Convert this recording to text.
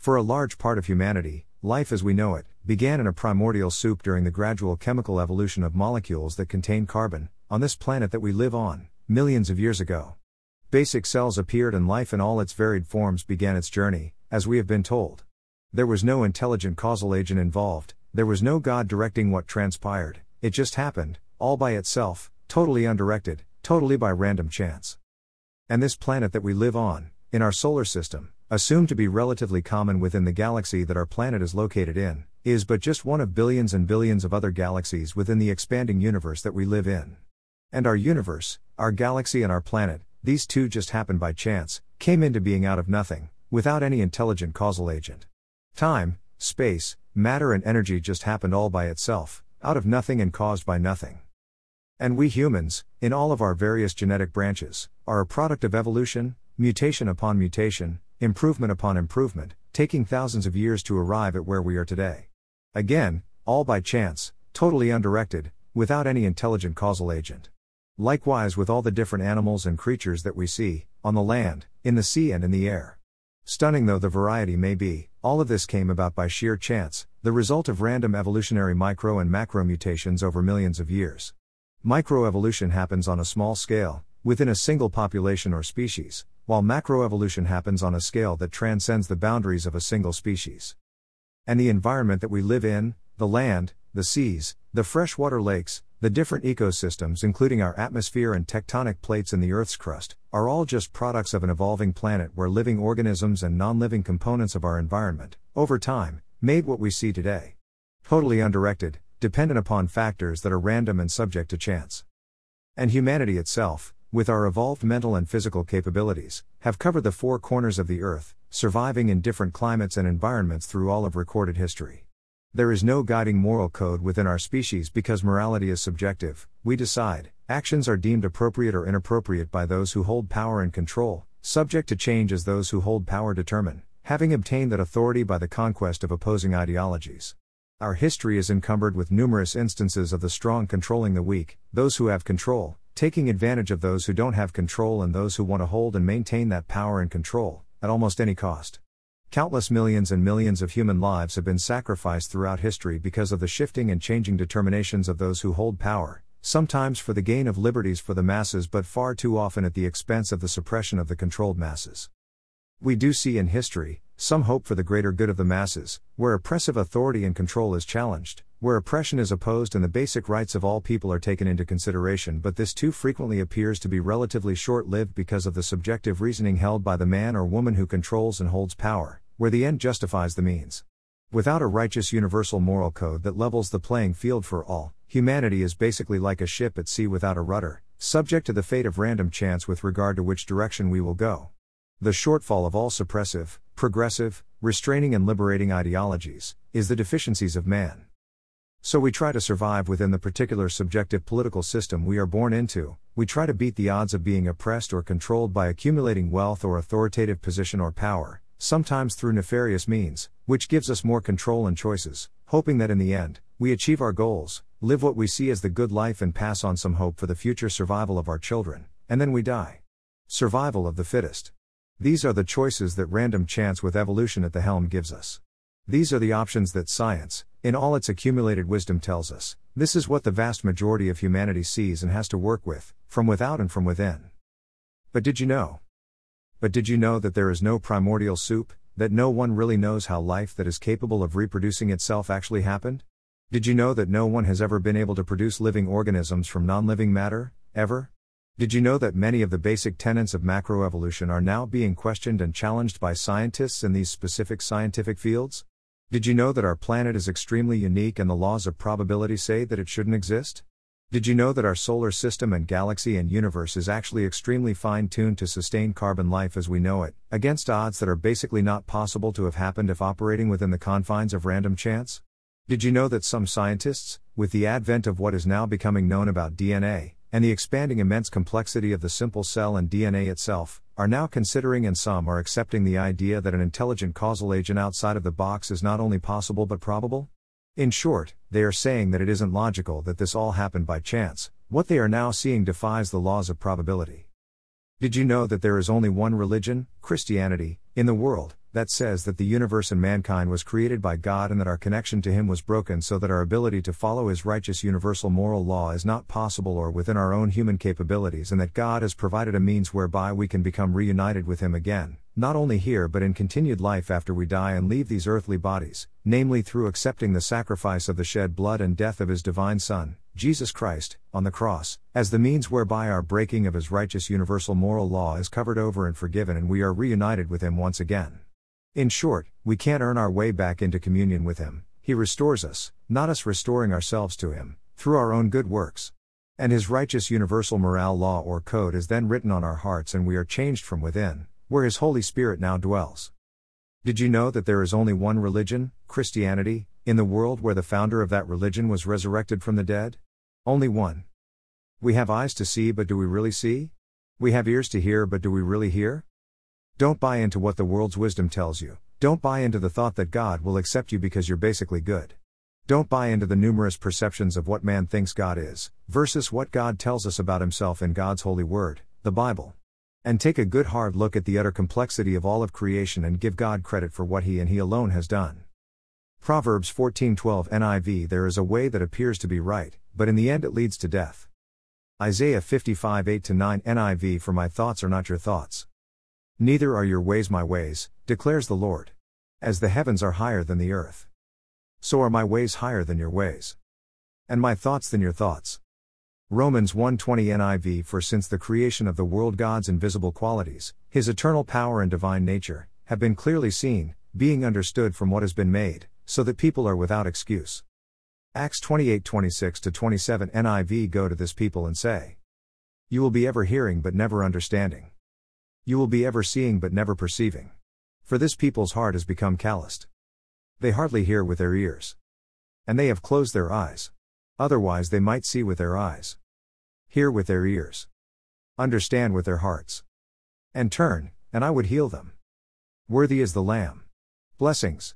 For a large part of humanity, life as we know it began in a primordial soup during the gradual chemical evolution of molecules that contain carbon, on this planet that we live on, millions of years ago. Basic cells appeared and life in all its varied forms began its journey, as we have been told. There was no intelligent causal agent involved, there was no God directing what transpired, it just happened, all by itself, totally undirected, totally by random chance. And this planet that we live on, in our solar system, assumed to be relatively common within the galaxy that our planet is located in, is but just one of billions and billions of other galaxies within the expanding universe that we live in. And our universe, our galaxy and our planet, these two just happened by chance, came into being out of nothing, without any intelligent causal agent. Time, space, matter, and energy just happened all by itself, out of nothing and caused by nothing. And we humans, in all of our various genetic branches, are a product of evolution, mutation upon mutation, improvement upon improvement, taking thousands of years to arrive at where we are today. Again, all by chance, totally undirected, without any intelligent causal agent. Likewise with all the different animals and creatures that we see, on the land, in the sea, and in the air. Stunning though the variety may be, all of this came about by sheer chance, the result of random evolutionary micro and macro mutations over millions of years. Microevolution happens on a small scale, within a single population or species, while macroevolution happens on a scale that transcends the boundaries of a single species. And the environment that we live in, the land, the seas, the freshwater lakes, the different ecosystems, including our atmosphere and tectonic plates in the Earth's crust, are all just products of an evolving planet where living organisms and non living components of our environment, over time, made what we see today. Totally undirected, dependent upon factors that are random and subject to chance. And humanity itself, with our evolved mental and physical capabilities, have covered the four corners of the earth, surviving in different climates and environments through all of recorded history. There is no guiding moral code within our species because morality is subjective. We decide, actions are deemed appropriate or inappropriate by those who hold power and control, subject to change as those who hold power determine, having obtained that authority by the conquest of opposing ideologies. Our history is encumbered with numerous instances of the strong controlling the weak, those who have control, taking advantage of those who don't have control and those who want to hold and maintain that power and control, at almost any cost. Countless millions and millions of human lives have been sacrificed throughout history because of the shifting and changing determinations of those who hold power, sometimes for the gain of liberties for the masses, but far too often at the expense of the suppression of the controlled masses. We do see in history, some hope for the greater good of the masses, where oppressive authority and control is challenged, where oppression is opposed and the basic rights of all people are taken into consideration, but this too frequently appears to be relatively short lived because of the subjective reasoning held by the man or woman who controls and holds power, where the end justifies the means. Without a righteous universal moral code that levels the playing field for all, humanity is basically like a ship at sea without a rudder, subject to the fate of random chance with regard to which direction we will go. The shortfall of all suppressive, progressive, restraining, and liberating ideologies is the deficiencies of man. So we try to survive within the particular subjective political system we are born into, we try to beat the odds of being oppressed or controlled by accumulating wealth or authoritative position or power, sometimes through nefarious means, which gives us more control and choices, hoping that in the end, we achieve our goals, live what we see as the good life, and pass on some hope for the future survival of our children, and then we die. Survival of the fittest. These are the choices that random chance with evolution at the helm gives us. These are the options that science, in all its accumulated wisdom, tells us. This is what the vast majority of humanity sees and has to work with, from without and from within. But did you know? But did you know that there is no primordial soup, that no one really knows how life that is capable of reproducing itself actually happened? Did you know that no one has ever been able to produce living organisms from non living matter, ever? Did you know that many of the basic tenets of macroevolution are now being questioned and challenged by scientists in these specific scientific fields? Did you know that our planet is extremely unique and the laws of probability say that it shouldn't exist? Did you know that our solar system and galaxy and universe is actually extremely fine tuned to sustain carbon life as we know it, against odds that are basically not possible to have happened if operating within the confines of random chance? Did you know that some scientists, with the advent of what is now becoming known about DNA, and the expanding immense complexity of the simple cell and DNA itself, are now considering and some are accepting the idea that an intelligent causal agent outside of the box is not only possible but probable? In short, they are saying that it isn't logical that this all happened by chance, what they are now seeing defies the laws of probability. Did you know that there is only one religion, Christianity, in the world, that says that the universe and mankind was created by God and that our connection to Him was broken so that our ability to follow His righteous universal moral law is not possible or within our own human capabilities, and that God has provided a means whereby we can become reunited with Him again, not only here but in continued life after we die and leave these earthly bodies, namely through accepting the sacrifice of the shed blood and death of His divine Son, Jesus Christ, on the cross, as the means whereby our breaking of His righteous universal moral law is covered over and forgiven and we are reunited with Him once again. In short, we can't earn our way back into communion with Him, He restores us, not us restoring ourselves to Him, through our own good works. And His righteous universal morale law or code is then written on our hearts and we are changed from within, where His Holy Spirit now dwells. Did you know that there is only one religion, Christianity, in the world where the founder of that religion was resurrected from the dead? Only one. We have eyes to see, but do we really see? We have ears to hear, but do we really hear? Don't buy into what the world's wisdom tells you. Don't buy into the thought that God will accept you because you're basically good. Don't buy into the numerous perceptions of what man thinks God is, versus what God tells us about himself in God's holy word, the Bible. And take a good hard look at the utter complexity of all of creation and give God credit for what he and he alone has done. Proverbs 14:12 NIV There is a way that appears to be right, but in the end it leads to death. Isaiah 55 8 9 NIV For my thoughts are not your thoughts. Neither are your ways my ways, declares the Lord. As the heavens are higher than the earth. So are my ways higher than your ways. And my thoughts than your thoughts. Romans 1:20 NIV For since the creation of the world God's invisible qualities, his eternal power and divine nature, have been clearly seen, being understood from what has been made, so that people are without excuse. Acts 28:26 27 NIV Go to this people and say, You will be ever hearing but never understanding. You will be ever seeing but never perceiving. For this people's heart has become calloused. They hardly hear with their ears. And they have closed their eyes. Otherwise, they might see with their eyes, hear with their ears, understand with their hearts, and turn, and I would heal them. Worthy is the Lamb. Blessings.